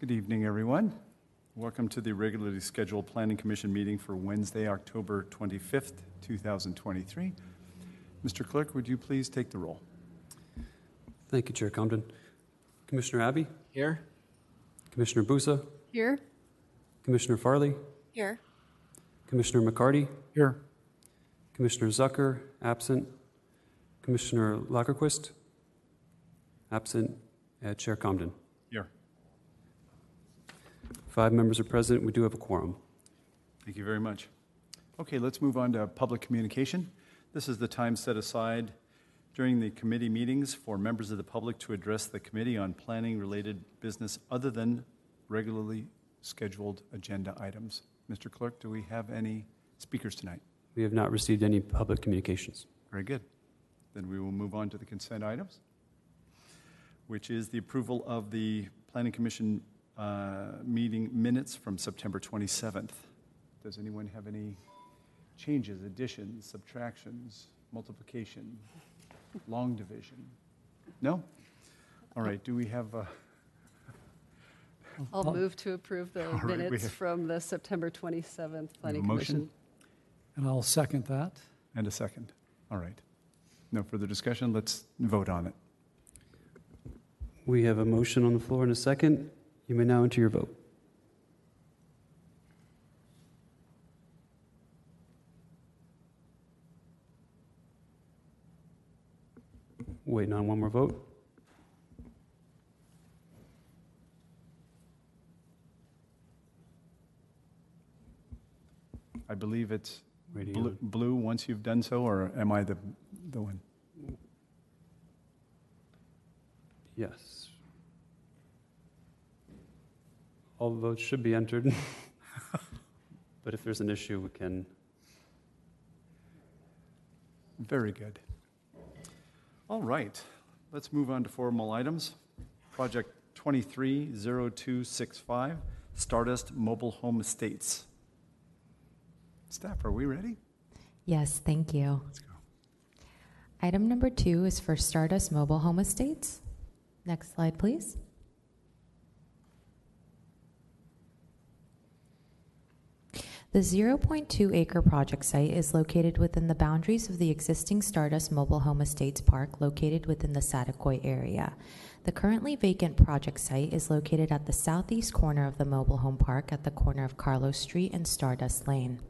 Good evening, everyone. Welcome to the regularly scheduled Planning Commission meeting for Wednesday, October 25th, 2023. Mr. Clerk, would you please take the roll? Thank you, Chair Comden. Commissioner Abbey, Here? Commissioner Busa, Here. Commissioner Farley, Here. Commissioner McCarty, Here. Commissioner Zucker, absent. Commissioner Lagerquist, absent. Uh, Chair Comden. Five members are present. We do have a quorum. Thank you very much. Okay, let's move on to public communication. This is the time set aside during the committee meetings for members of the public to address the committee on planning-related business other than regularly scheduled agenda items. Mr. Clerk, do we have any speakers tonight? We have not received any public communications. Very good. Then we will move on to the consent items, which is the approval of the Planning Commission uh, meeting minutes from September 27th. Does anyone have any changes, additions, subtractions, multiplication, long division? No? All right, do we have, uh, I'll move to approve the All right, we minutes have- from the September 27th Planning motion? Commission. And I'll second that. and a second? All right. No further discussion, let's vote on it. We have a motion on the floor and a second. You may now enter your vote. Waiting on one more vote. I believe it's blue, blue once you've done so, or am I the, the one? Yes. All the votes should be entered. But if there's an issue, we can, Very good. All right, let's move on to formal items. Project 230265, Stardust Mobile Home Estates. Staff, are we ready? Yes, thank you. Let's go. Item number two is for Stardust Mobile Home Estates. Next slide, please. The 0.2 acre project site is located within the boundaries of the existing Stardust Mobile Home Estates Park located within the Saticoy area. The currently vacant project site is located at the southeast corner of the mobile home park at the corner of Carlos Street and Stardust Lane.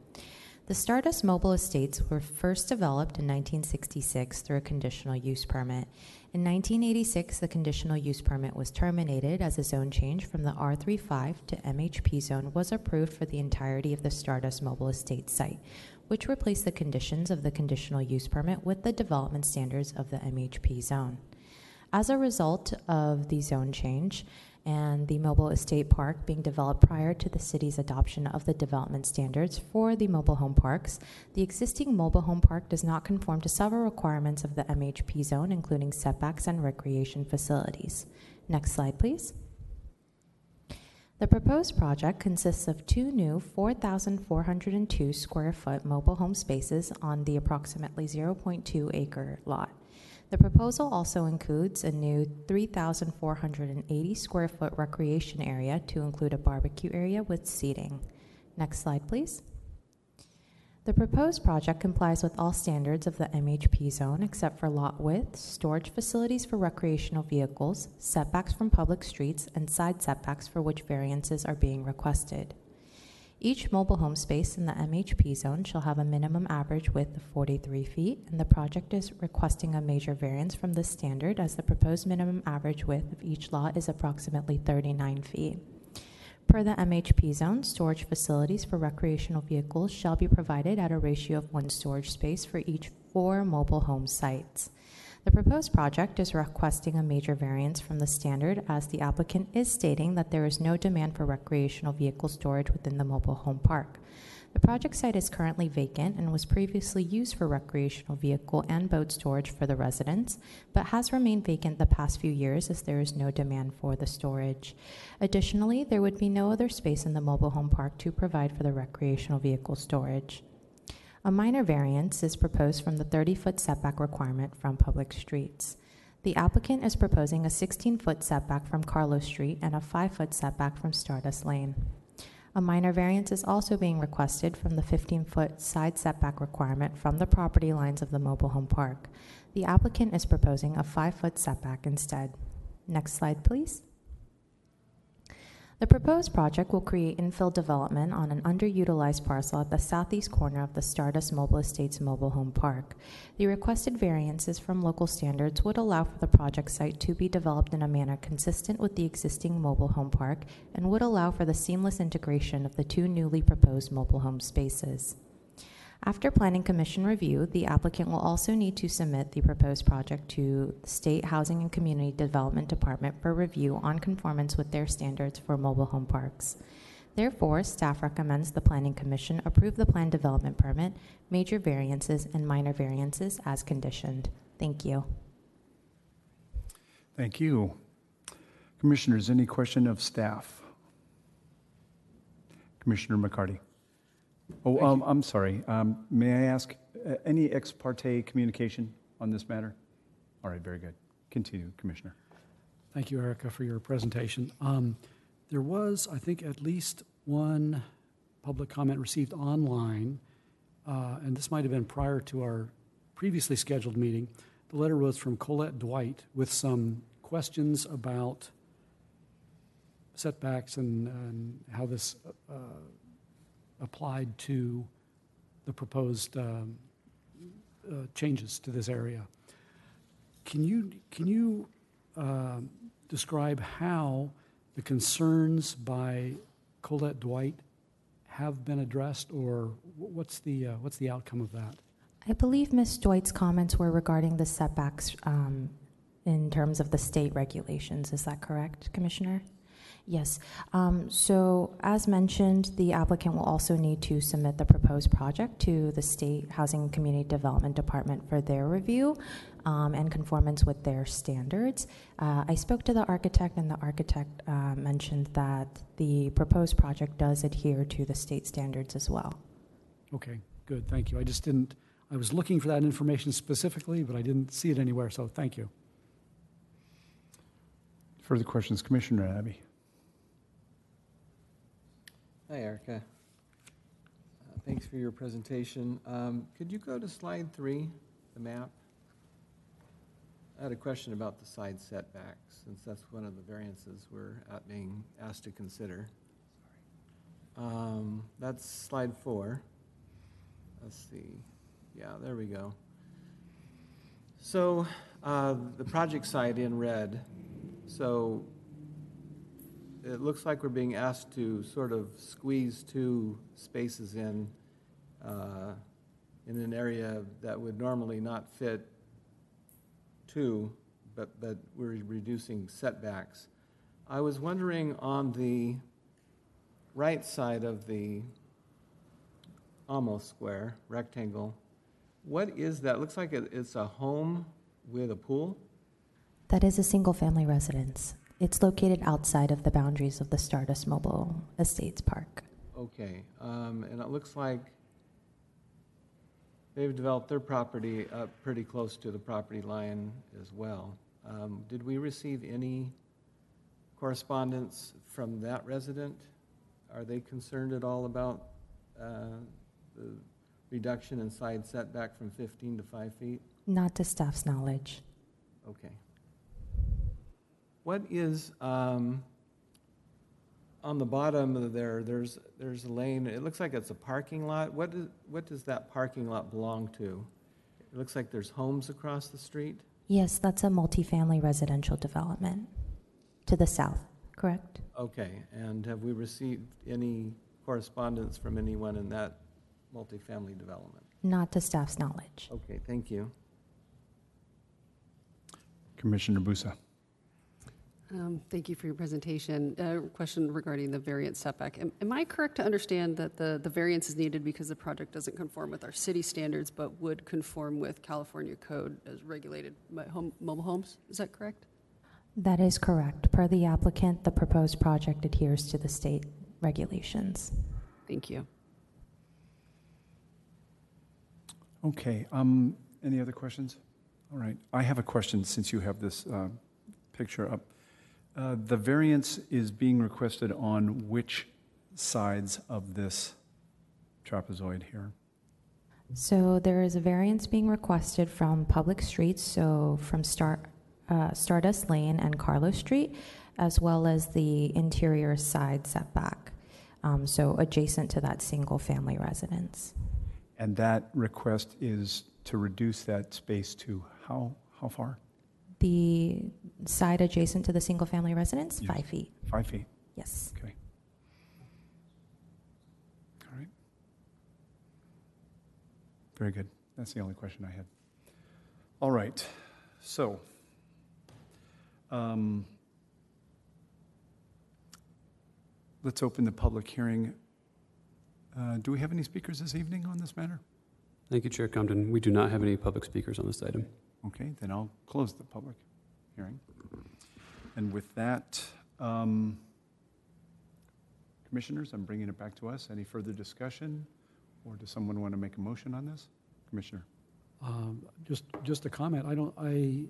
The Stardust Mobile Estates were first developed in 1966 through a conditional use permit. In 1986, the conditional use permit was terminated as a zone change from the R35 to MHP zone was approved for the entirety of the Stardust Mobile Estates site, which replaced the conditions of the conditional use permit with the development standards of the MHP zone. As a result of the zone change and the mobile estate park being developed prior to the city's adoption of the development standards for the mobile home parks, the existing mobile home park does not conform to several requirements of the MHP zone, including setbacks and recreation facilities. Next slide, please. The proposed project consists of two new 4,402 square foot mobile home spaces on the approximately 0.2 acre lot. The proposal also includes a new 3,480 square foot recreation area to include a barbecue area with seating. Next slide, please. The proposed project complies with all standards of the MHP zone except for lot width, storage facilities for recreational vehicles, setbacks from public streets, and side setbacks for which variances are being requested. Each mobile home space in the MHP zone shall have a minimum average width of 43 feet, and the project is requesting a major variance from this standard as the proposed minimum average width of each lot is approximately 39 feet. Per the MHP zone, storage facilities for recreational vehicles shall be provided at a ratio of one storage space for each four mobile home sites. The proposed project is requesting a major variance from the standard as the applicant is stating that there is no demand for recreational vehicle storage within the mobile home park. The project site is currently vacant and was previously used for recreational vehicle and boat storage for the residents, but has remained vacant the past few years as there is no demand for the storage. Additionally, there would be no other space in the mobile home park to provide for the recreational vehicle storage. A minor variance is proposed from the 30-foot setback requirement from public streets. The applicant is proposing a 16-foot setback from Carlos Street and a 5-foot setback from Stardust Lane. A minor variance is also being requested from the 15-foot side setback requirement from the property lines of the mobile home park. The applicant is proposing a 5-foot setback instead. Next slide, please. The proposed project will create infill development on an underutilized parcel at the southeast corner of the Stardust Mobile Estates mobile home park. The requested variances from local standards would allow for the project site to be developed in a manner consistent with the existing mobile home park and would allow for the seamless integration of the two newly proposed mobile home spaces. After Planning Commission review, the applicant will also need to submit the proposed project to the State Housing and Community Development Department for review on conformance with their standards for mobile home parks. Therefore, staff recommends the Planning Commission approve the plan development permit, major variances, and minor variances as conditioned. Thank you. Thank you. Commissioners, any question of staff? Commissioner McCarty? Oh, um, I'm sorry. Um, May I ask, uh, any ex parte communication on this matter? All right, very good. Continue, Commissioner. Thank you, Erica, for your presentation. Um, There was, I think, at least one public comment received online, uh, and this might have been prior to our previously scheduled meeting. The letter was from Colette Dwight with some questions about setbacks and- and how this uh, applied to the proposed um, uh, changes to this area. Can you, can you um, describe how the concerns by Colette Dwight have been addressed, or what's the, uh, what's the outcome of that? I believe Ms. Dwight's comments were regarding the setbacks um, in terms of the state regulations. Is that correct, Commissioner? Yes. Um, so, as mentioned, the applicant will also need to submit the proposed project to the State Housing and Community Development Department for their review um, and conformance with their standards. Uh, I spoke to the architect, and the architect uh, mentioned that the proposed project does adhere to the state standards as well. Okay, good, thank you. I just didn't, I was looking for that information specifically, but I didn't see it anywhere, so thank you. Further questions, Commissioner Abbey? Hi, Erica. Uh, Thanks for your presentation. Um, Could you go to slide three, the map? I had a question about the side setbacks, since that's one of the variances we're at being asked to consider. Um, That's slide four. Let's see. Yeah, there we go. So uh, the project site in red, so it looks like we're being asked to sort of squeeze two spaces in, uh, in an area that would normally not fit two, but, but we're reducing setbacks. I was wondering on the right side of the almost square, rectangle, what is that? Looks like it- it's a home with a pool? That is a single family residence. It's located outside of the boundaries of the Stardust Mobile Estates Park. Okay, um, and it looks like they've developed their property up pretty close to the property line as well. Um, did we receive any correspondence from that resident? Are they concerned at all about, uh, the reduction in side setback from fifteen to five feet? Not to staff's knowledge. Okay. What is, um, on the bottom of there, there's, there's a lane, it looks like it's a parking lot. What is, what does that parking lot belong to? It looks like there's homes across the street? Yes, that's a multifamily residential development to the south, correct? Okay, and have we received any correspondence from anyone in that multifamily development? Not to staff's knowledge. Okay, thank you. Commissioner Busa? Um, Thank you for your presentation. Uh, Question regarding the variance setback. Am am I correct to understand that the, the variance is needed because the project doesn't conform with our city standards, but would conform with California code as regulated by home- mobile homes? Is that correct? That is correct. Per the applicant, the proposed project adheres to the state regulations. Thank you. Okay, um, any other questions? All right, I have a question since you have this uh, picture up. Uh, The variance is being requested on which sides of this trapezoid here? So there is a variance being requested from public streets, so from Star, uh, Stardust Lane and Carlos Street, as well as the interior side setback, um, so adjacent to that single-family residence. And that request is to reduce that space to how, how far? The side adjacent to the single-family residence, Yes. five feet, Five feet, yes. okay. All right. Very good. That's the only question I had. All right, so, um, let's open the public hearing. Uh, Do we have any speakers this evening on this matter? Thank you, Chair Comden. We do not have any public speakers on this item. Okay, then I'll close the public hearing. And with that, um, commissioners, I'm bringing it back to us. Any further discussion? Or does someone want to make a motion on this? Commissioner? Um, Just, just a comment, I don't, I,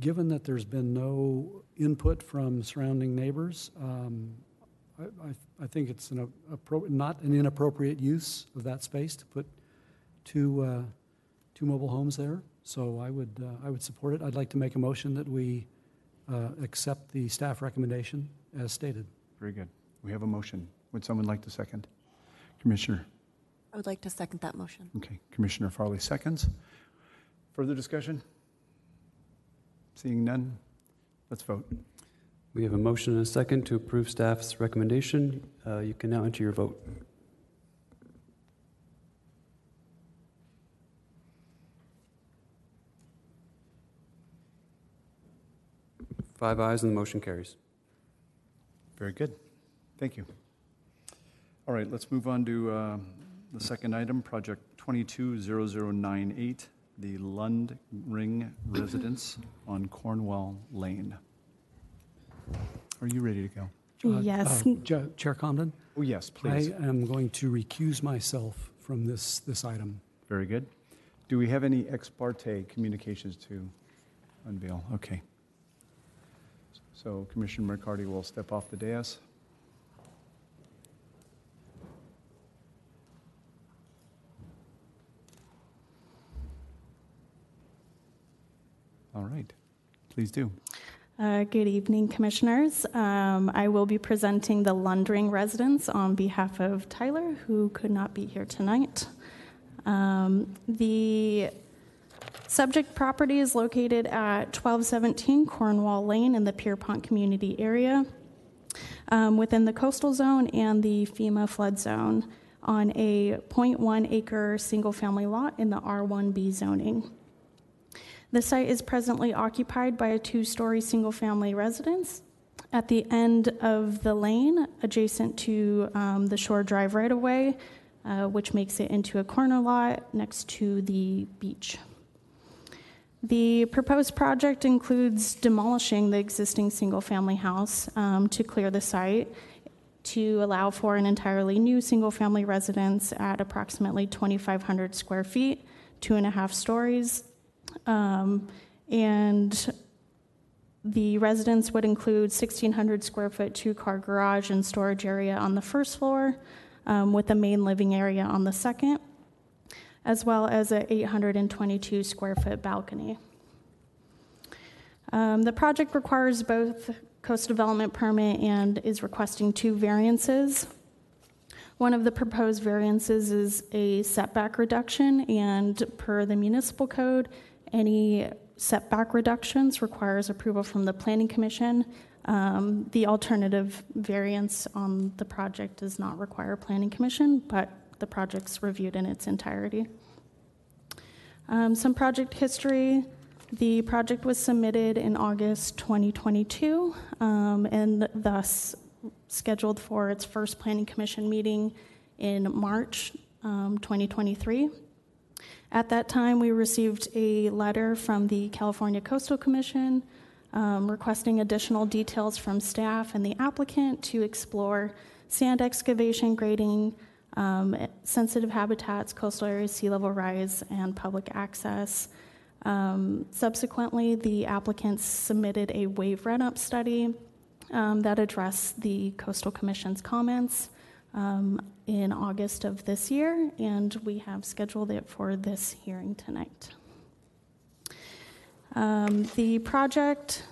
given that there's been no input from surrounding neighbors, um, I, I- think it's an appro, not an inappropriate use of that space to put two, uh, two mobile homes there. So I would, uh, I would support it. I'd like to make a motion that we uh, accept the staff recommendation as stated. Very good. We have a motion. Would someone like to second? Commissioner? I would like to second that motion. Okay, Commissioner Farley seconds. Further discussion? Seeing none, let's vote. We have a motion and a second to approve staff's recommendation. Uh, You can now enter your vote. Five ayes and the motion carries. Very good. Thank you. All right, let's move on to uh, the second item, Project 220098, the Lund Ring Residence on Cornwall Lane. Are you ready to go? Uh, Yes. uh, Cha- Chair Comden? Oh, yes, please. I am going to recuse myself from this, this item. Very good. Do we have any ex parte communications to unveil? Okay. So Commissioner McCarty will step off the dais. All right, please do. Uh, Good evening, Commissioners. Um, I will be presenting the Lundring residence on behalf of Tyler, who could not be here tonight. Um, The subject property is located at 1217 Cornwall Lane in the Pierpont community area, um, within the coastal zone and the FEMA flood zone, on a .1 acre single-family lot in the R1B zoning. The site is presently occupied by a two-story single-family residence at the end of the lane, adjacent to um, the Shore Drive right-of-way, uh, which makes it into a corner lot next to the beach. The proposed project includes demolishing the existing single-family house um, to clear the site to allow for an entirely new single-family residence at approximately 2,500 square feet, two and a half stories, um, and the residence would include 1,600 square foot two car garage and storage area on the first floor, um, with a main living area on the second, as well as a 822 square foot balcony. Um, the project requires both coast development permit and is requesting two variances. One of the proposed variances is a setback reduction, and per the municipal code, any setback reductions requires approval from the planning commission. Um, The alternative variance on the project does not require planning commission, but the project's reviewed in its entirety. Um, Some project history. The project was submitted in August 2022, um, and thus scheduled for its first planning commission meeting in March um, 2023. At that time, we received a letter from the California Coastal Commission um, requesting additional details from staff and the applicant to explore sand excavation, grading, um, sensitive habitats, coastal areas, sea level rise, and public access. Um, Subsequently, the applicants submitted a wave run-up study um, that addressed the Coastal Commission's comments um, in August of this year, and we have scheduled it for this hearing tonight. Um, The project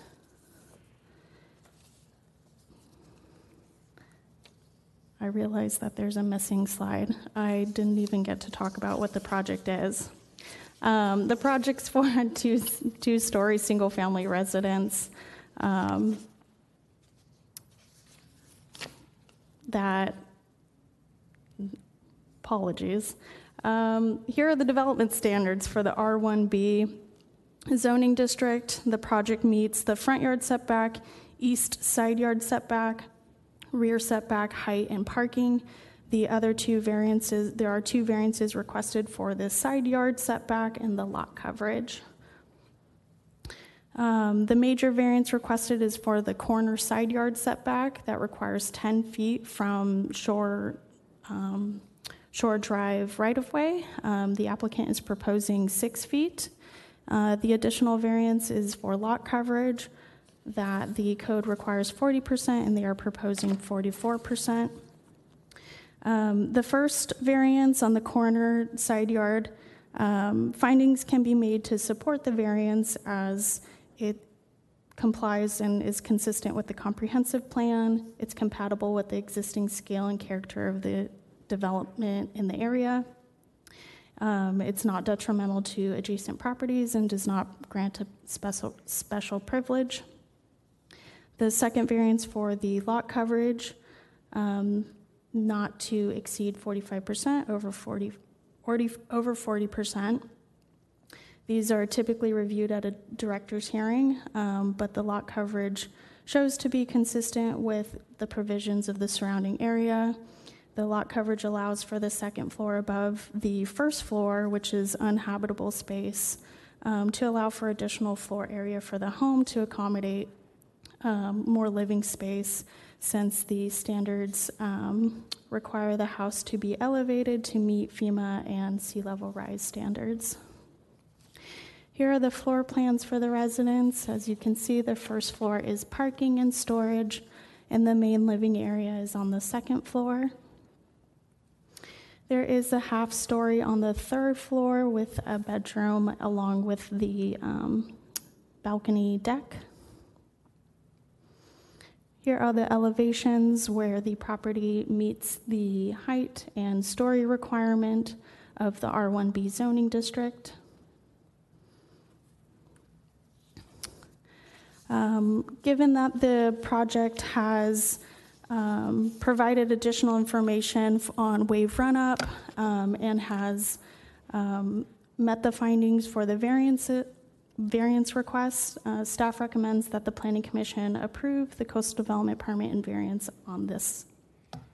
I realize that there's a missing slide. I didn't even get to talk about what the project is. Um, the project's for a two, two-story single-family residence um, that, apologies. Um, here are the development standards for the R1B zoning district. The project meets the front yard setback, east side yard setback, rear setback, height, and parking. The other two variances, there are two variances requested for the side yard setback and the lot coverage. Um, the major variance requested is for the corner side yard setback that requires 10 feet from shore, um, shore drive right of way. Um, the applicant is proposing six feet. Uh, the additional variance is for lot coverage that the code requires 40% and they are proposing 44%. Um, the first variance on the corner side yard, um, findings can be made to support the variance as it complies and is consistent with the comprehensive plan. It's compatible with the existing scale and character of the development in the area. Um, it's not detrimental to adjacent properties and does not grant a special, special privilege. The second variance for the lot coverage, um, not to exceed 45% over 40, 40 over 40%. These are typically reviewed at a director's hearing, um, but the lot coverage shows to be consistent with the provisions of the surrounding area. The lot coverage allows for the second floor above the first floor, which is unhabitable space, um, to allow for additional floor area for the home to accommodate um, more living space since the standards um, require the house to be elevated to meet FEMA and sea level rise standards. Here are the floor plans for the residence. As you can see, the first floor is parking and storage, and the main living area is on the second floor. There is a half story on the third floor with a bedroom along with the um, balcony deck. Here are the elevations where the property meets the height and story requirement of the R1B zoning district. Um, given that the project has um, provided additional information on wave run-up um, and has um, met the findings for the variance, variance request, uh, staff recommends that the Planning Commission approve the coastal development permit and variance on this,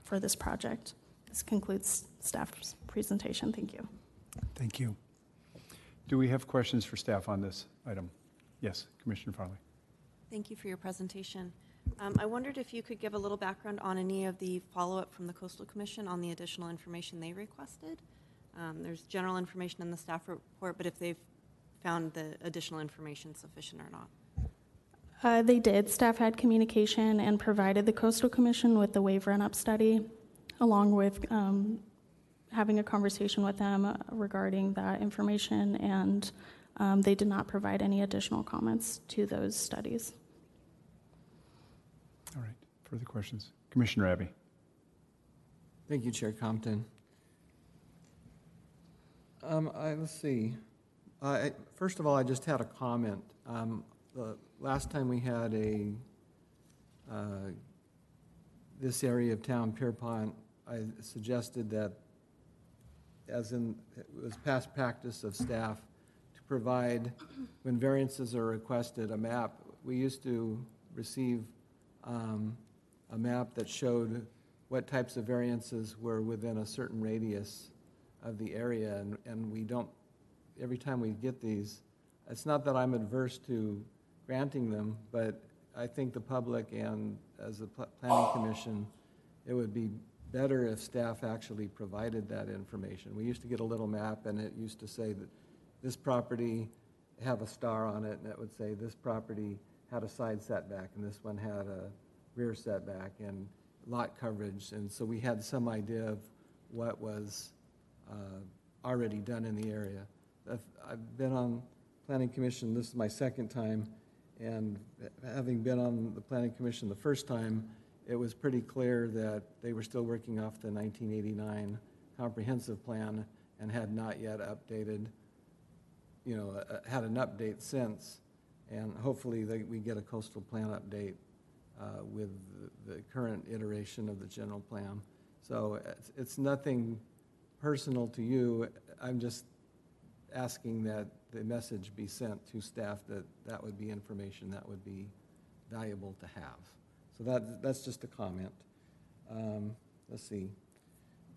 for this project. This concludes staff's presentation. Thank you. Thank you. Do we have questions for staff on this item? Yes, Commissioner Farley. Thank you for your presentation. Um, I wondered if you could give a little background on any of the follow-up from the Coastal Commission on the additional information they requested. Um, There's general information in the staff report, but if they've found the additional information sufficient or not. Uh, They did. Staff had communication and provided the Coastal Commission with the wave run-up study, along with um, having a conversation with them regarding that information, and um, they did not provide any additional comments to those studies. All right, further questions? Commissioner Abbey. Thank you, Chair Comden. Um, I, let's see. Uh, First of all, I just had a comment. Um, The last time we had a, uh, this area of town, Pierpont, I suggested that, as in, it was past practice of staff, to provide, when variances are requested, a map. We used to receive um, a map that showed what types of variances were within a certain radius of the area, and, and we don't, every time we get these, it's not that I'm adverse to granting them, but I think the public and as a pl- planning commission, it would be better if staff actually provided that information. We used to get a little map, and it used to say that this property have a star on it, and it would say this property had a side setback, and this one had a rear setback, and lot coverage, and so we had some idea of what was uh, already done in the area. I've- been on planning commission, this is my second time, and having been on the planning commission the first time, it was pretty clear that they were still working off the 1989 comprehensive plan and had not yet updated, you know, uh, had an update since. And hopefully, they- we get a coastal plan update uh, with the- the current iteration of the general plan. So it's- it's nothing personal to you. I'm just asking that the message be sent to staff that that would be information that would be valuable to have. So that, that's just a comment. Um, Let's see.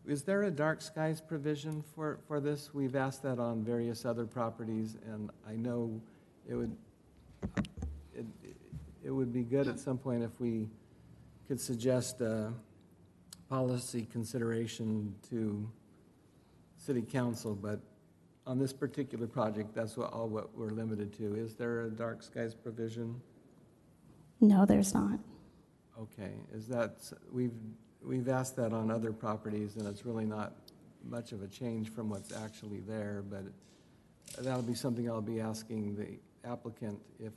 Is there a dark skies provision for, for this? We've asked that on various other properties, and I know it would, it, it would be good at some point if we could suggest a policy consideration to city council, but on this particular project, that's what, all what we're limited to. Is there a dark skies provision? No, there's not. Okay, is that, we've, we've asked that on other properties, and it's really not much of a change from what's actually there, but that'll be something I'll be asking the applicant if,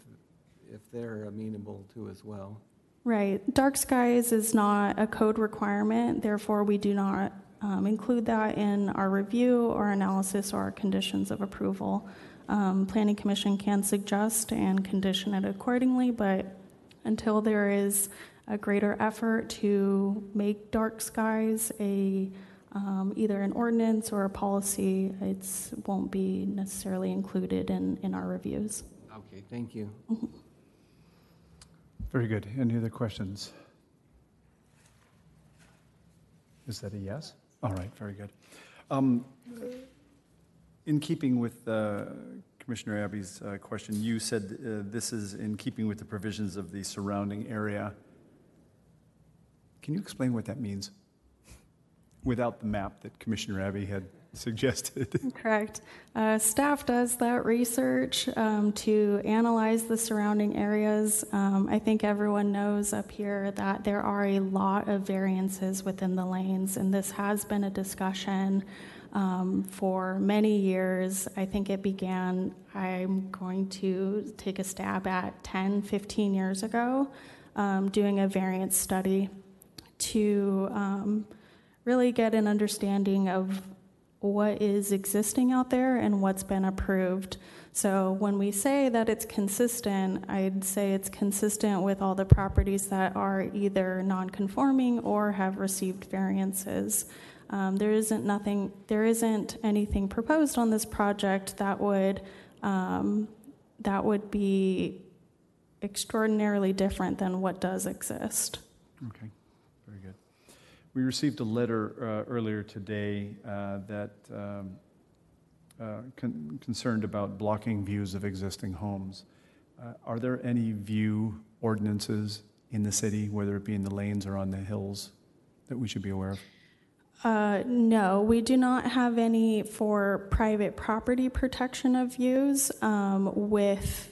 if they're amenable to as well. Right. Dark skies is not a code requirement, therefore, we do not um, include that in our review or analysis or our conditions of approval. Um, Planning Commission can suggest and condition it accordingly, but until there is a greater effort to make dark skies a um, either an ordinance or a policy, it won't be necessarily included in, in our reviews. Okay, thank you. Very good. Any other questions? Is that a yes? All right, very good. Um, In keeping with uh, Commissioner Abbey's uh, question, you said uh, this is in keeping with the provisions of the surrounding area. Can you explain what that means? Without the map that Commissioner Abbey had suggested. Correct. Uh, Staff does that research um, to analyze the surrounding areas. Um, I think everyone knows up here that there are a lot of variances within the lanes, and this has been a discussion um, for many years. I think it began, I'm going to take a stab at 10, 15 years ago, um, doing a variance study to um, really get an understanding of what is existing out there and what's been approved. So when we say that it's consistent, I'd say it's consistent with all the properties that are either non-conforming or have received variances. Um, there isn't nothing, there isn't anything proposed on this project that would um, that would be extraordinarily different than what does exist. Okay. We received a letter uh, earlier today uh, that um, uh, con- concerned about blocking views of existing homes. Are there any view ordinances in the city, whether it be in the lanes or on the hills, that we should be aware of? Uh, no, we do not have any for private property protection of views um, with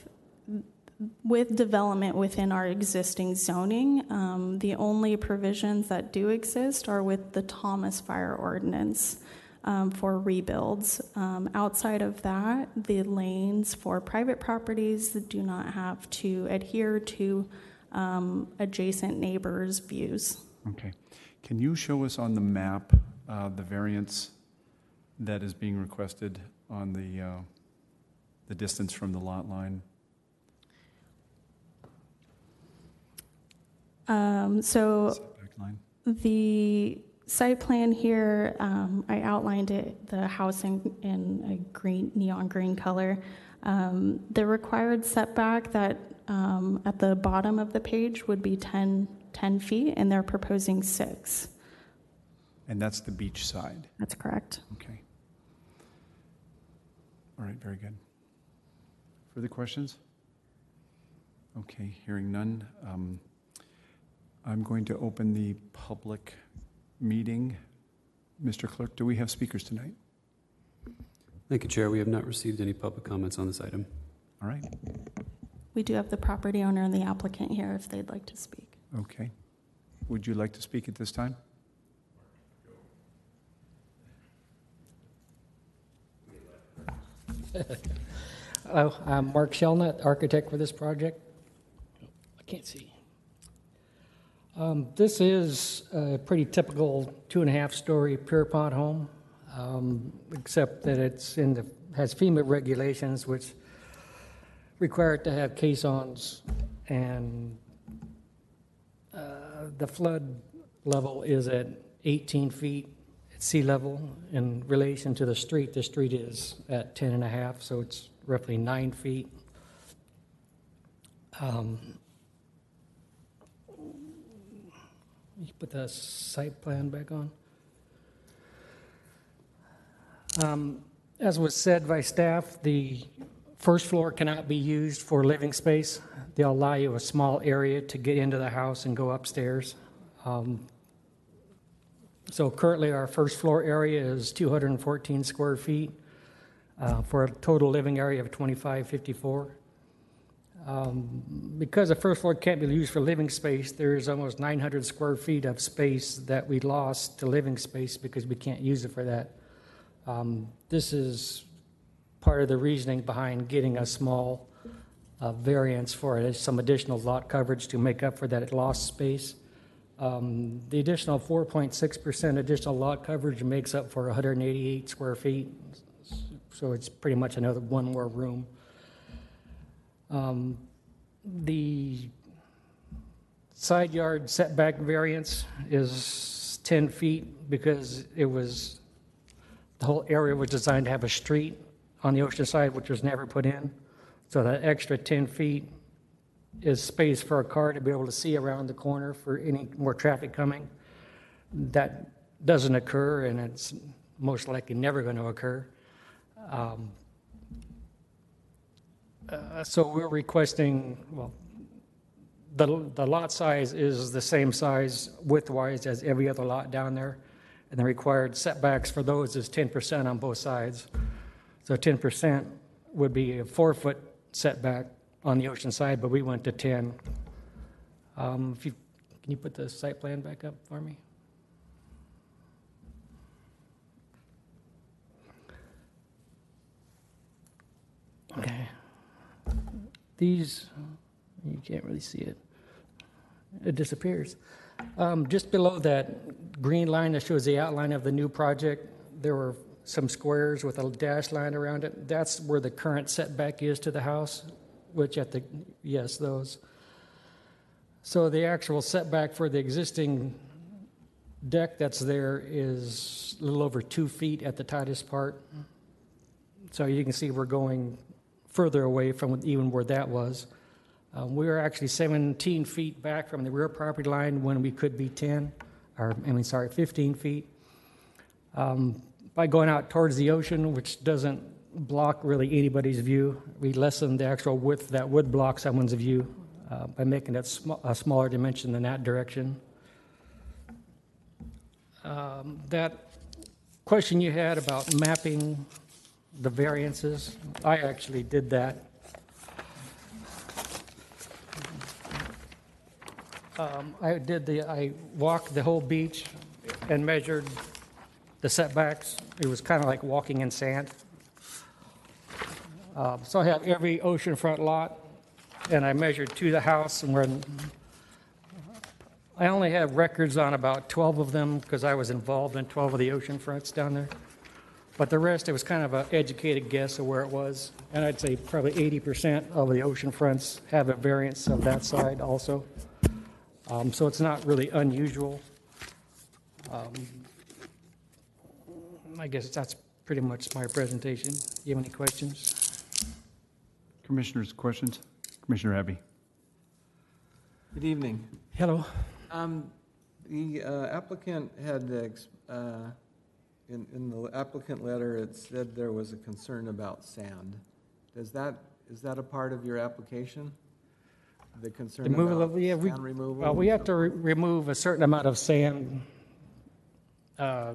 with development within our existing zoning. Um, the only provisions that do exist are with the Thomas Fire Ordinance um, for rebuilds. Um, outside of that, the lanes for private properties do not have to adhere to um, adjacent neighbors' views. Okay. Can you show us on the map uh, the variance that is being requested on the, uh, the distance from the lot line? Um, so Setback line? The site plan here, um, I outlined it, the house in, in a green, neon green color. Um, the required setback that, um, at the bottom of the page would be 10, 10 feet, and they're proposing six. And that's the beach side? That's correct. Okay. All right, very good. Further questions? Okay, hearing none. um, I'm going to open the public meeting. Mr. Clerk, do we have speakers tonight? Thank you, Chair. We have not received any public comments on this item. All right, We do have the property owner and the applicant here if they'd like to speak. okay. Would you like to speak at this time? Hello, oh, I'm Mark Shelnut, architect for this project. I can't see. Um, This is a pretty typical two and a half story Pierpont home, um, except that it's in the, has FEMA regulations which require it to have caissons and uh, the flood level is at 18 feet at sea level in relation to the street. The street is at 10 and a half, so it's roughly nine feet. Um, you Put the site plan back on. Um, As was said by staff, the first floor cannot be used for living space. They'll allow you a small area to get into the house and go upstairs. Um, So currently, our first floor area is 214 square feet uh, for a total living area of 2554. Um, Because the first floor can't be used for living space, there is almost 900 square feet of space that we lost to living space because we can't use it for that. Um, This is part of the reasoning behind getting a small uh, variance for it, some additional lot coverage to make up for that lost space. Um, The additional 4.6% additional lot coverage makes up for 188 square feet, so it's pretty much another one more room. Um, The side yard setback variance is 10 feet because it was, the whole area was designed to have a street on the ocean side, which was never put in. So that extra 10 feet is space for a car to be able to see around the corner for any more traffic coming. That doesn't occur, and it's most likely never going to occur. Um, uh, So we're requesting, well, the, the lot size is the same size width-wise as every other lot down there, and the required setbacks for those is 10% on both sides. So 10% would be a four-foot setback on the ocean side, but we went to 10. Um, If you, can you put the site plan back up for me? Okay. These, you can't really see it. It disappears. Um, Just below that green line that shows the outline of the new project, there were some squares with a dash line around it. That's where the current setback is to the house, which at the, yes, those. So the actual setback for the existing deck that's there is a little over two feet at the tightest part. So you can see we're going further away from even where that was. Um, We were actually 17 feet back from the rear property line when we could be 10, or, I mean, sorry, 15 feet. Um, By going out towards the ocean, which doesn't block really anybody's view, we lessen the actual width that would block someone's view uh, by making it sm- a smaller dimension in that direction. Um, That question you had about mapping the variances, I actually did that. Um, I did the, I walked the whole beach and measured the setbacks. It was kind of like walking in sand. Uh, So I have every oceanfront lot, and I measured to the house, and when, I only have records on about 12 of them, because I was involved in 12 of the oceanfronts down there. But the rest, it was kind of an educated guess of where it was. And I'd say probably 80% of the ocean fronts have a variance of that side also. Um, So it's not really unusual. Um, I guess that's pretty much my presentation. Do you have any questions? Commissioners, questions? Commissioner Abbey? Good evening. Hello. Um, The uh, applicant had, ex- uh, in in the applicant letter, it said there was a concern about sand. Does that, is that a part of your application? The concern Removal about of- yeah, we- sand removal? Well, we have to re- remove a certain amount of sand uh,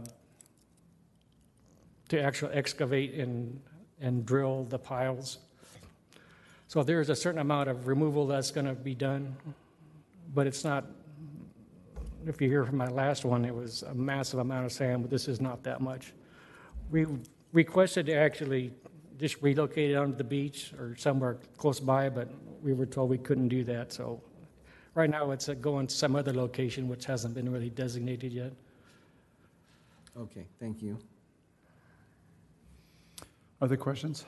to actually excavate and, and drill the piles. So there's a certain amount of removal that's going to be done, but it's not, if you hear from my last one, it was a massive amount of sand, but this is not that much. We requested to actually just relocate it onto the beach or somewhere close by, but we were told we couldn't do that, so right now it's uh, going to some other location which hasn't been really designated yet. Okay, thank you. Other questions?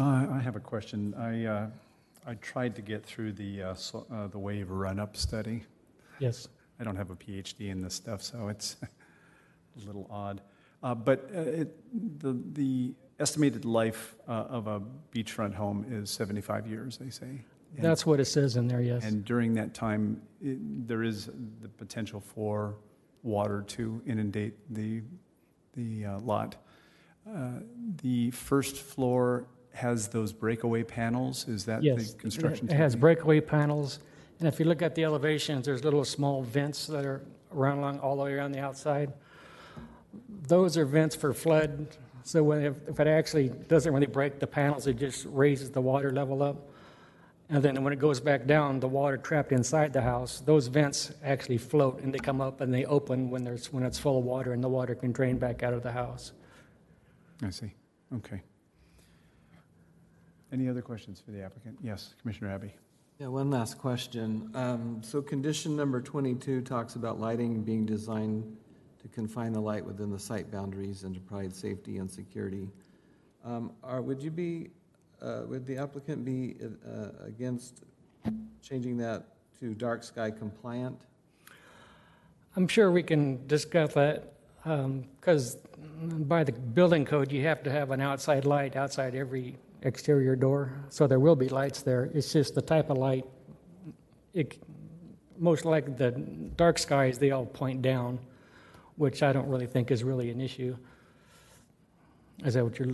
Uh, I have a question. I, uh, I tried to get through the, uh, so- uh, the wave run-up study. Yes. I don't have a PhD in this stuff, so it's a little odd. Uh, But uh, it, the, the estimated life uh, of a beachfront home is 75 years, they say. And- That's what it says in there, yes. And during that time, it- there is the potential for water to inundate the, the uh, lot. Uh, The first floor has those breakaway panels, is that the Yes. construction? It has breakaway panels, and if you look at the elevations, there's little small vents that are around along, all the way around the outside. Those are vents for flood, so when, if if it actually doesn't really break the panels, it just raises the water level up. And then when it goes back down, the water trapped inside the house, those vents actually float and they come up and they open when there's, when it's full of water and the water can drain back out of the house. I see, okay. Any other questions for the applicant? Yes, Commissioner Abbey. Yeah, one last question. Um, So condition number 22 talks about lighting being designed to confine the light within the site boundaries and to provide safety and security. Um, Are, would you be, uh, would the applicant be uh, against changing that to dark sky compliant? I'm sure we can discuss that, because by the building code, you have to have an outside light outside every exterior door, so there will be lights there. It's just the type of light, it, most like the dark skies, they all point down, which I don't really think is really an issue. Is that what you're,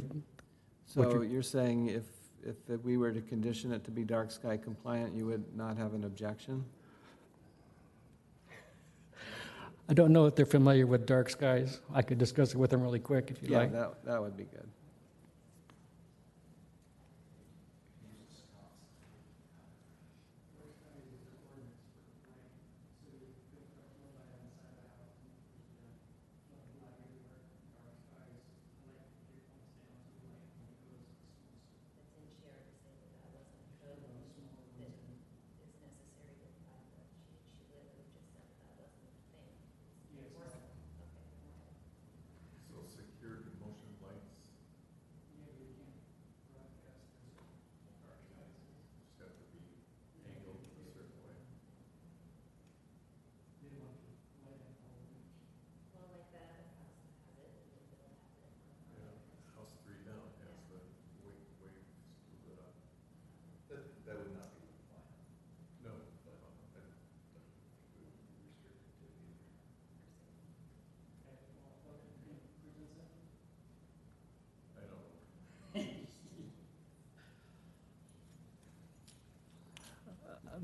What So you- you're saying if, if we were to condition it to be dark sky compliant, you would not have an objection? I don't know if they're familiar with dark skies. I could discuss it with them really quick if you Yeah, like. Yeah, that, that would be good.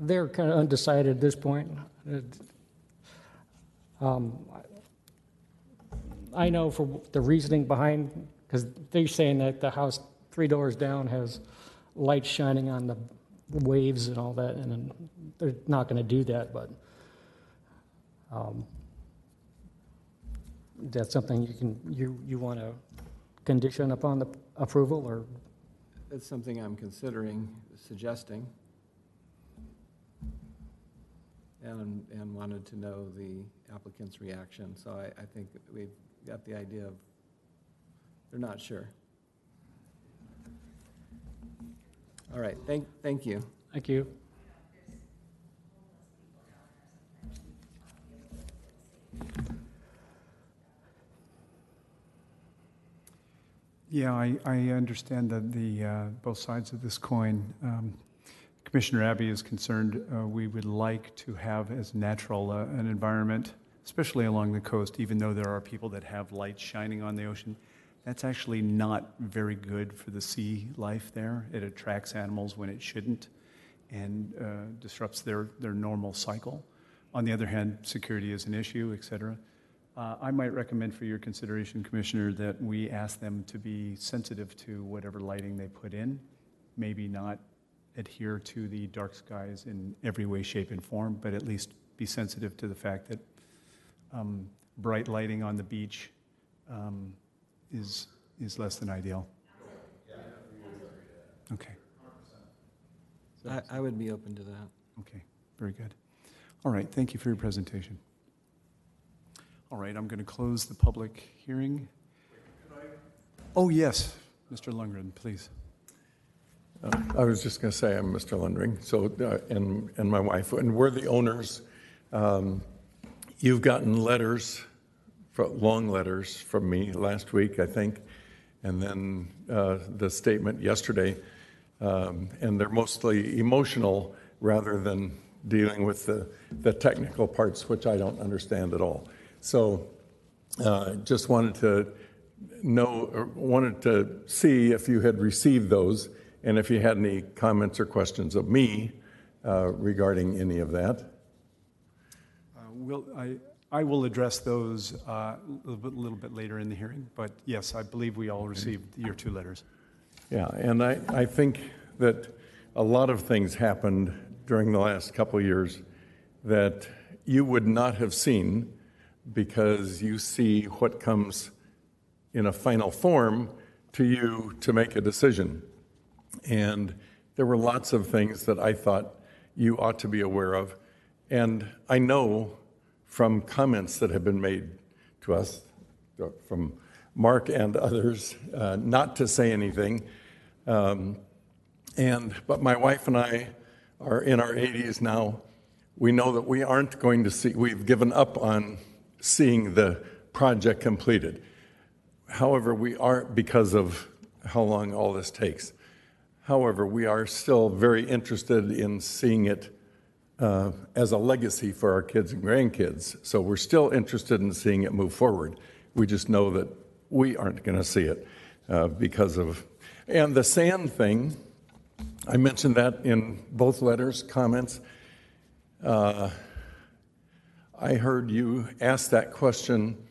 They're kind of undecided at this point. Um, I know for the reasoning behind, because they're saying that the house three doors down has lights shining on the waves and all that, and they're not going to do that, but um, that's something you can, you, you want to condition upon the approval, or That's something I'm considering suggesting. And, and wanted to know the applicant's reaction, so I, I think we've got the idea of, they're not sure. All right, thank, thank you. thank you. Yeah, I, I understand that the, uh, both sides of this coin. Um, Commissioner Abbey is concerned, uh, we would like to have as natural uh, an environment, especially along the coast, even though there are people that have lights shining on the ocean. That's actually not very good for the sea life there. It attracts animals when it shouldn't and uh, disrupts their, their normal cycle. On the other hand, security is an issue, et cetera. Uh, I might recommend for your consideration, Commissioner, that we ask them to be sensitive to whatever lighting they put in, maybe not adhere to the dark skies in every way, shape, and form, but at least be sensitive to the fact that um, bright lighting on the beach um, is, is less than ideal. Okay, I, I would be open to that. okay, very good. All right, thank you for your presentation. All right, I'm going to close the public hearing. Oh, yes, Mr. Lundgren, please. Uh, I was just going to say, I'm Mr. Lundring, so, uh, and, and my wife, and we're the owners. Um, You've gotten letters, long letters from me last week, I think, and then uh, the statement yesterday. Um, And they're mostly emotional rather than dealing with the, the technical parts, which I don't understand at all. So uh, just wanted to know, wanted to see if you had received those and if you had any comments or questions of me uh, regarding any of that. Uh, Will, I, I will address those uh, a little bit, little bit later in the hearing, but yes, I believe we all received your two letters. Yeah, and I, I think that a lot of things happened during the last couple of years that you would not have seen because you see what comes in a final form to you to make a decision. And there were lots of things that I thought you ought to be aware of. And I know from comments that have been made to us from Mark and others uh, not to say anything. Um, and but my wife and I are in our 80s now. We know that we aren't going to see. We've given up on seeing the project completed. However, we are because of how long all this takes. However, we are still very interested in seeing it uh, as a legacy for our kids and grandkids. So we're still interested in seeing it move forward. We just know that we aren't going to see it uh, because of. And the sand thing, I mentioned that in both letters, comments. Uh, I heard you ask that question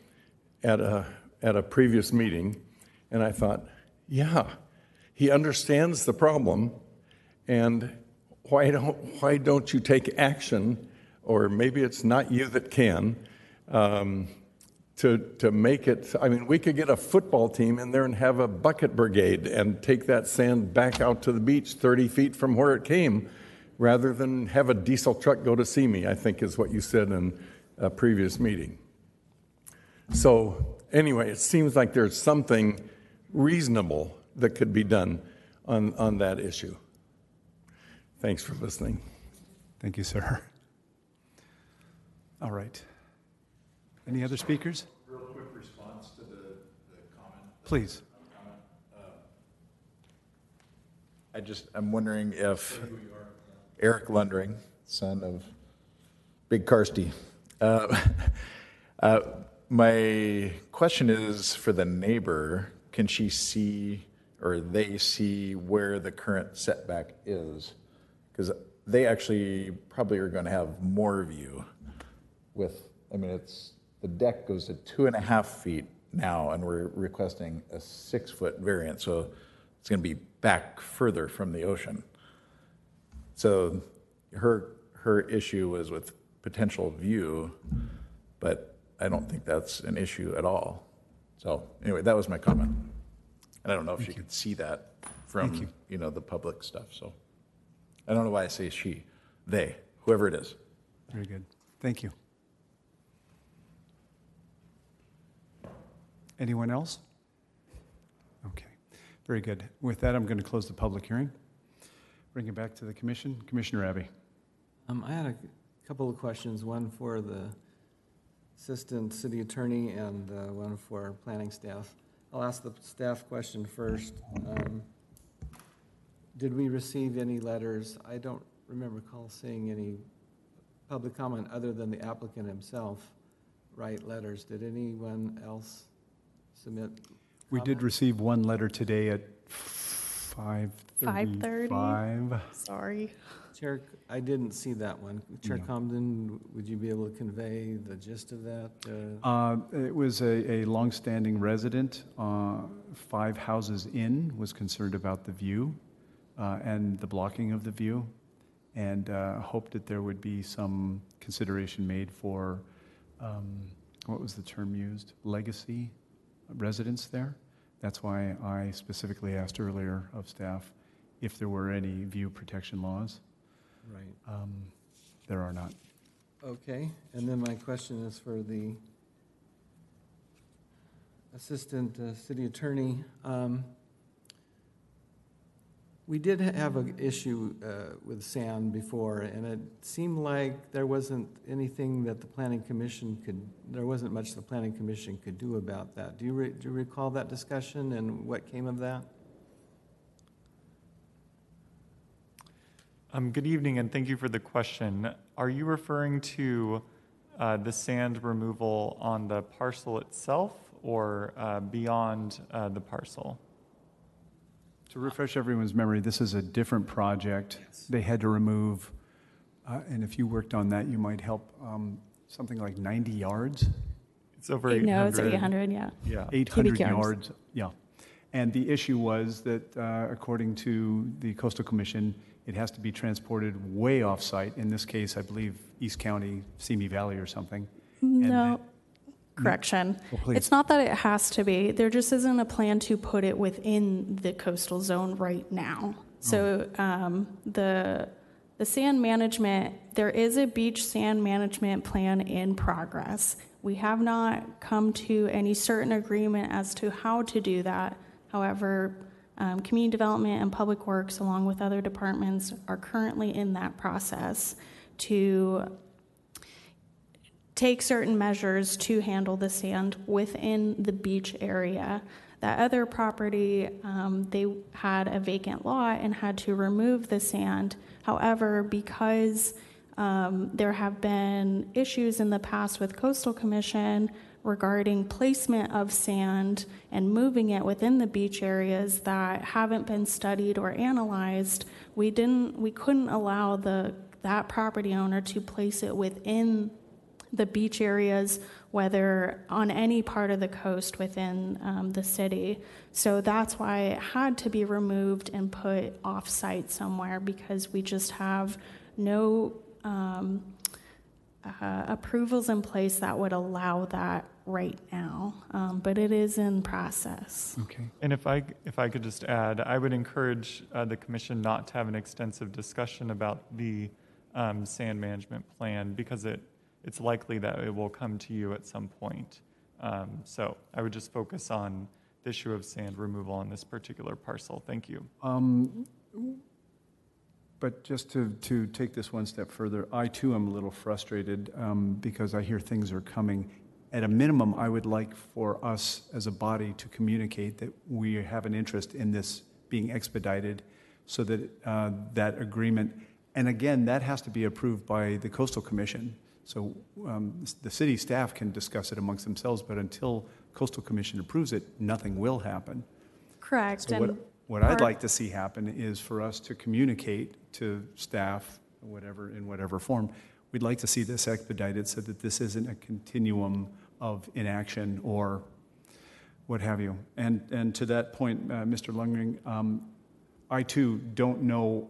at a, at a previous meeting, and I thought, yeah, he understands the problem, and why don't, why don't you take action, or maybe it's not you that can, um, to, to make it? I mean, we could get a football team in there and have a bucket brigade and take that sand back out to the beach 30 feet from where it came, rather than have a diesel truck go to Simi, I think is what you said in a previous meeting. So, anyway, it seems like there's something reasonable that could be done on, on that issue. Thanks for listening. Thank you, sir. All right. Any other speakers? Real quick response to the, the comment. Please. I just, I'm wondering if Eric Lundring, son of Big Karsty. Uh, uh, my question is for the neighbor, can she see or they see where the current setback is? Because they actually probably are going to have more view with, I mean, it's, the deck goes to two and a half feet now, and we're requesting a six-foot variance, so it's going to be back further from the ocean. So her, her issue was with potential view, but I don't think that's an issue at all. So anyway, that was my comment. And I don't know if she could see that Thank you. from, you know, the public stuff, so. I don't know why I say she, they, whoever it is. Very good. Thank you. Anyone else? Okay, very good. With that, I'm going to close the public hearing. Bring it back to the commission. Commissioner Abbey. Um, I had a couple of questions, one for the assistant city attorney and uh, one for planning staff. I'll ask the staff question first. Um, Did we receive any letters? I don't remember call seeing any public comment other than the applicant himself write letters. Did anyone else submit? We did receive one letter today at 5:30. 5:35. Sorry. Chair, I didn't see that one. Chair No. Comden, would you be able to convey the gist of that? uh, Uh, It was a, a longstanding resident, uh, five houses in, was concerned about the view uh, and the blocking of the view, and uh, hoped that there would be some consideration made for, um, what was the term used? Legacy residents there. That's why I specifically asked earlier of staff if there were any view protection laws. Right. Um, There are not. Okay, and then my question is for the Assistant uh, City Attorney. Um, We did ha- have an issue uh, with sand before, and it seemed like there wasn't anything that the Planning Commission could, there wasn't much the Planning Commission could do about that. Do you, re- do you recall that discussion and what came of that? Um, good evening, and thank you for the question. Are you referring to uh, the sand removal on the parcel itself or uh, beyond uh, the parcel? To refresh everyone's memory, this is a different project. They had to remove, uh, and if you worked on that, you might help, um, something like 90 yards? It's over 800. No, it's 800, yeah. Yeah. 800 yards. yards, yeah. And the issue was that, uh, according to the Coastal Commission, it has to be transported way off-site. In this case, I believe East County, Simi Valley or something. And No, correction. Well, please. It's not that it has to be. There just isn't a plan to put it within the coastal zone right now. So um, the the sand management, there is a beach sand management plan in progress. We have not come to any certain agreement as to how to do that. However, um, community development and public works, along with other departments, are currently in that process to take certain measures to handle the sand within the beach area. That other property, um, they had a vacant lot and had to remove the sand. However, because um, there have been issues in the past with Coastal Commission regarding placement of sand and moving it within the beach areas that haven't been studied or analyzed, we didn't, we couldn't allow the that property owner to place it within the beach areas, whether on any part of the coast within um, the city. So that's why it had to be removed and put off site somewhere because we just have no um, uh, approvals in place that would allow that right now. Um, but it is in process. Okay. And if I, if I could just add, I would encourage uh, the commission not to have an extensive discussion about the um, sand management plan because it, it's likely that it will come to you at some point. Um, so I would just focus on the issue of sand removal on this particular parcel. Thank you. Um, But just to, to take this one step further, I too am a little frustrated um, because I hear things are coming. At a minimum, I would like for us as a body to communicate that we have an interest in this being expedited so that uh, that agreement, and again, that has to be approved by the Coastal Commission. So um, the city staff can discuss it amongst themselves, but until Coastal Commission approves it, nothing will happen. Correct. So what, what I'd like to see happen is for us to communicate to staff, whatever, in whatever form, we'd like to see this expedited so that this isn't a continuum of inaction or what have you. And, and to that point, uh, Mr. Lundgren, um, I too don't know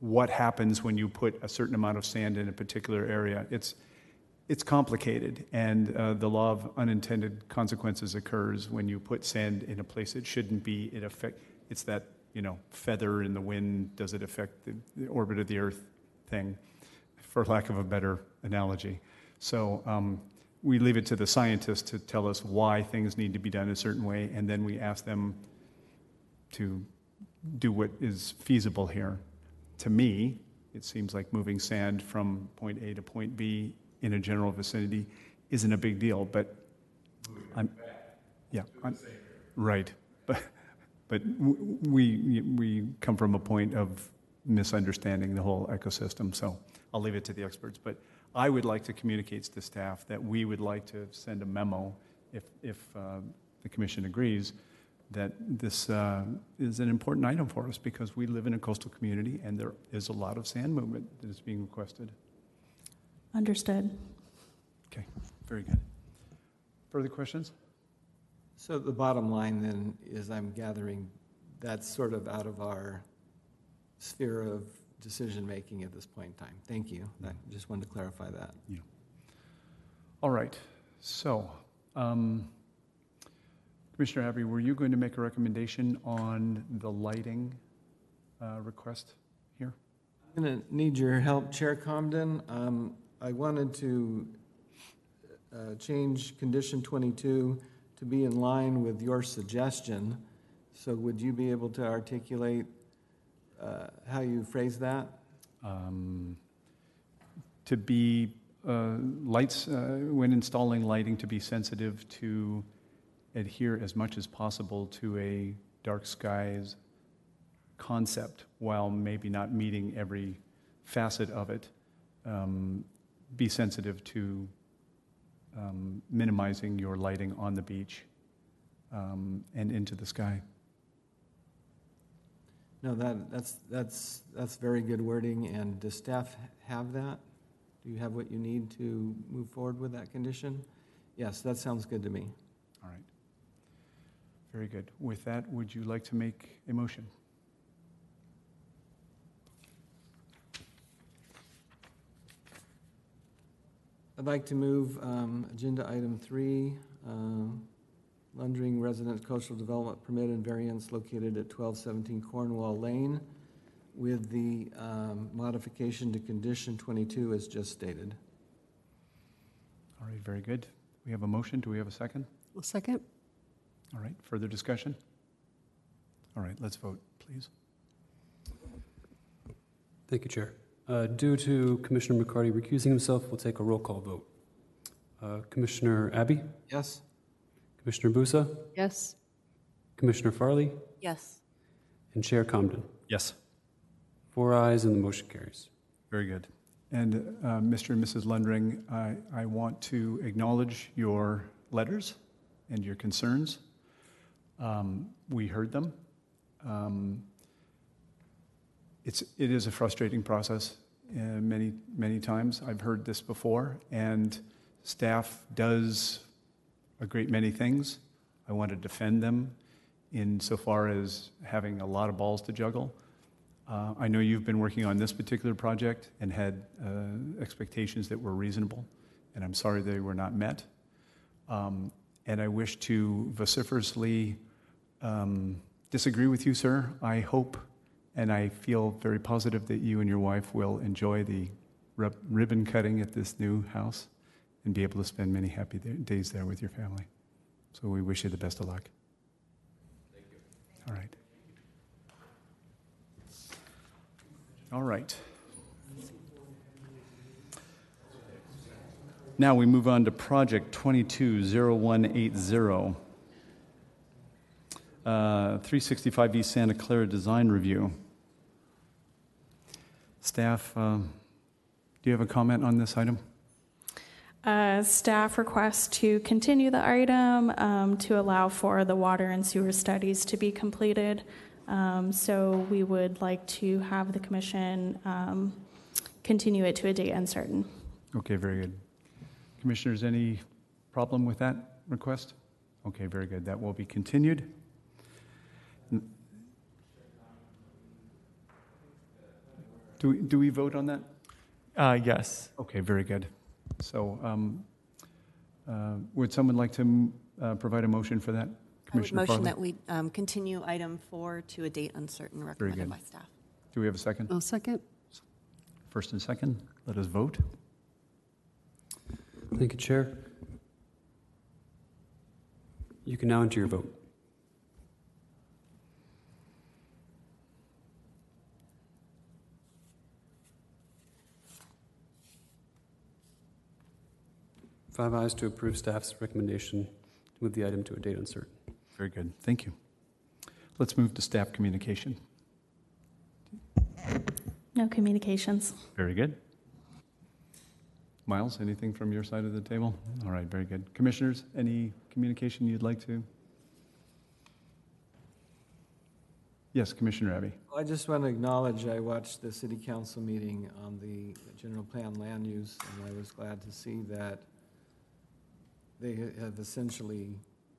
what happens when you put a certain amount of sand in a particular area. It's, it's complicated, and uh, the law of unintended consequences occurs when you put sand in a place it shouldn't be. It affect, it's that, you know, feather in the wind, does it affect the, the orbit of the Earth thing, for lack of a better analogy. So um, we leave it to the scientists to tell us why things need to be done a certain way, and then we ask them to do what is feasible here. To me, it seems like moving sand from point A to point B in a general vicinity isn't a big deal, but I'm, yeah, I'm, right. But, but we, we come from a point of misunderstanding the whole ecosystem, so I'll leave it to the experts. But I would like to communicate to staff that we would like to send a memo, if, if uh, the commission agrees, that this uh, is an important item for us because we live in a coastal community and there is a lot of sand movement that is being requested. Understood. Okay, very good. Further questions? So the bottom line then is I'm gathering that's sort of out of our sphere of decision-making at this point in time. Thank you. I just wanted to clarify that. Yeah. All right, so, um, Commissioner Abbey, were you going to make a recommendation on the lighting uh, request here? I'm going to need your help, Chair Comden. Um, I wanted to uh, change condition 22 to be in line with your suggestion. So would you be able to articulate uh, how you phrase that? Um, To be, uh, lights, uh, when installing lighting, to be sensitive to adhere as much as possible to a dark skies concept, while maybe not meeting every facet of it. Um, Be sensitive to um, minimizing your lighting on the beach um, and into the sky. No, that, that's, that's, that's very good wording, and does staff have that? Do you have what you need to move forward with that condition? Yes, that sounds good to me. All right. Very good. With that, would you like to make a motion? I'd like to move um, agenda item three, um, Lundring Residence Coastal Development Permit and Variance located at 1217 Cornwall Lane with the um, modification to condition 22 as just stated. All right, very good. We have a motion. Do we have a second? A second? All right, further discussion? All right, let's vote, please. Thank you, Chair. Uh, Due to Commissioner McCarty recusing himself, we'll take a roll call vote. Uh, Commissioner Abbey? Yes? Commissioner Busa? Yes. Commissioner Farley? Yes. And Chair Comden? Yes. Four ayes and the motion carries. Very good. And uh, Mr. and Mrs. Lundring, I, I want to acknowledge your letters and your concerns. Um, We heard them. Um, It's, it is a frustrating process uh, many, many times. I've heard this before, and staff does a great many things. I want to defend them insofar as having a lot of balls to juggle. Uh, I know you've been working on this particular project and had uh, expectations that were reasonable, and I'm sorry they were not met. Um, And I wish to vociferously um, disagree with you, sir. I hope and I feel very positive that you and your wife will enjoy the rib- ribbon cutting at this new house and be able to spend many happy days there with your family. So we wish you the best of luck. Thank you. All right. All right. Now we move on to project 220180. Uh, 365 East Santa Clara Design Review. Staff, um, do you have a comment on this item? Uh, Staff requests to continue the item um, to allow for the water and sewer studies to be completed. Um, So we would like to have the commission um, continue it to a date uncertain. Okay, very good. Commissioners, any problem with that request? Okay, very good. That will be continued. Do, we- do we vote on that? Uh, yes. Okay, very good. So um, uh, would someone like to uh, provide a motion for that? I would Commissioner motion Farley? that we um, continue item four to a date uncertain recommended good. by staff. Do we have a second? A second? First and second, let us vote. Thank you, Chair. You can now enter your vote. Five ayes to approve staff's recommendation to move the item to a date uncertain. Very good, thank you. Let's move to staff communication. No communications. Very good. Miles, anything from your side of the table? All right, very good. Commissioners, any communication you'd like to? Yes, Commissioner Abbey. I just want to acknowledge, I watched the city council meeting on the general plan land use, and I was glad to see that they have essentially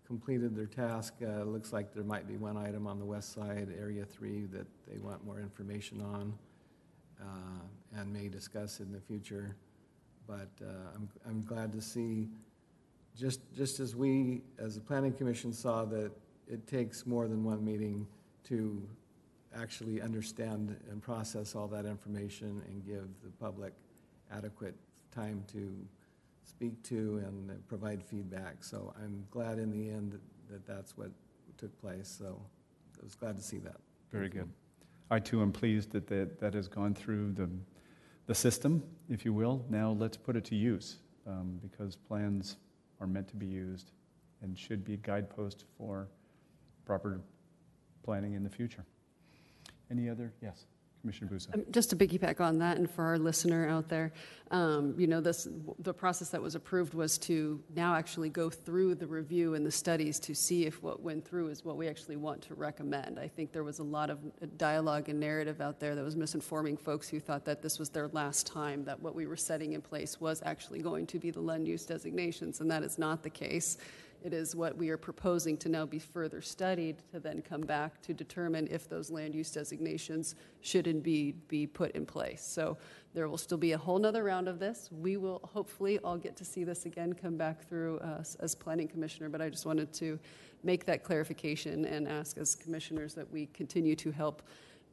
completed their task. Uh, looks like there might be one item on the west side, Area 3, that they want more information on uh, and may discuss in the future. But uh, I'm, I'm glad to see, just, just as we, as the planning commission saw that it takes more than one meeting to actually understand and process all that information and give the public adequate time to speak to and provide feedback. So I'm glad in the end that- that that's what took place, so I was glad to see that. Very good. I too am pleased that that, that has gone through the, the system, if you will. Now let's put it to use, um, because plans are meant to be used and should be guidepost for proper planning in the future. Any other, yes, Commissioner Busa. Um, Just to piggyback on that, and for our listener out there, um, you know, this, the process that was approved was to now actually go through the review and the studies to see if what went through is what we actually want to recommend. I think there was a lot of dialogue and narrative out there that was misinforming folks who thought that this was their last time, that what we were setting in place was actually going to be the land use designations, and that is not the case. It is what we are proposing to now be further studied to then come back to determine if those land use designations should indeed be put in place. So there will still be a whole nother round of this. We will hopefully all get to see this again come back through us as planning commissioner, but I just wanted to make that clarification and ask as commissioners that we continue to help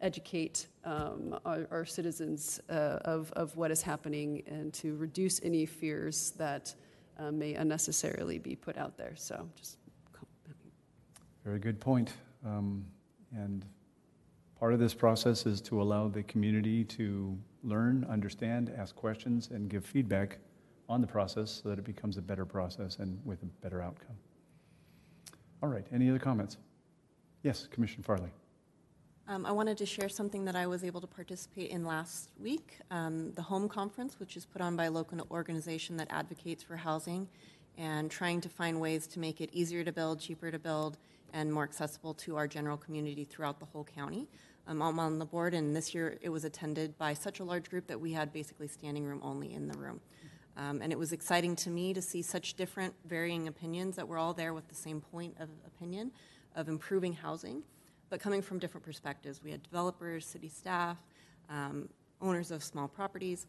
educate um, our, our citizens uh, of, of what is happening and to reduce any fears that uh, may unnecessarily be put out there. So just Very good point. Um, And part of this process is to allow the community to learn, understand, ask questions, and give feedback on the process so that it becomes a better process and with a better outcome. All right, any other comments? Yes, Commissioner Farley. Um, I wanted to share something that I was able to participate in last week, um, the Home Conference, which is put on by a local organization that advocates for housing and trying to find ways to make it easier to build, cheaper to build, and more accessible to our general community throughout the whole county. Um, I'm on the board, and this year it was attended by such a large group that we had basically standing room only in the room. Um, and it was exciting to me to see such different, varying opinions that we're all there with the same point of opinion of improving housing but coming from different perspectives. We had developers, city staff, um, owners of small properties,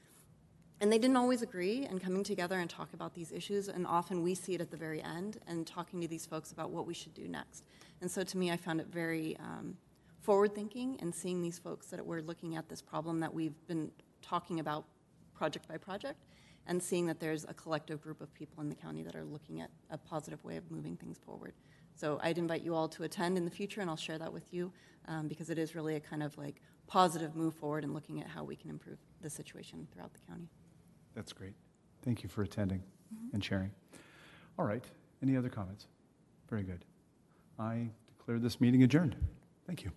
and they didn't always agree and coming together and talk about these issues. And often we see it at the very end and talking to these folks about what we should do next. And so to me, I found it very um, forward thinking and seeing these folks that we're looking at this problem that we've been talking about project by project and seeing that there's a collective group of people in the county that are looking at a positive way of moving things forward. So I'd invite you all to attend in the future, and I'll share that with you um, because it is really a kind of like positive move forward in looking at how we can improve the situation throughout the county. That's great. Thank you for attending and sharing. All right, any other comments? Very good. I declare this meeting adjourned. Thank you.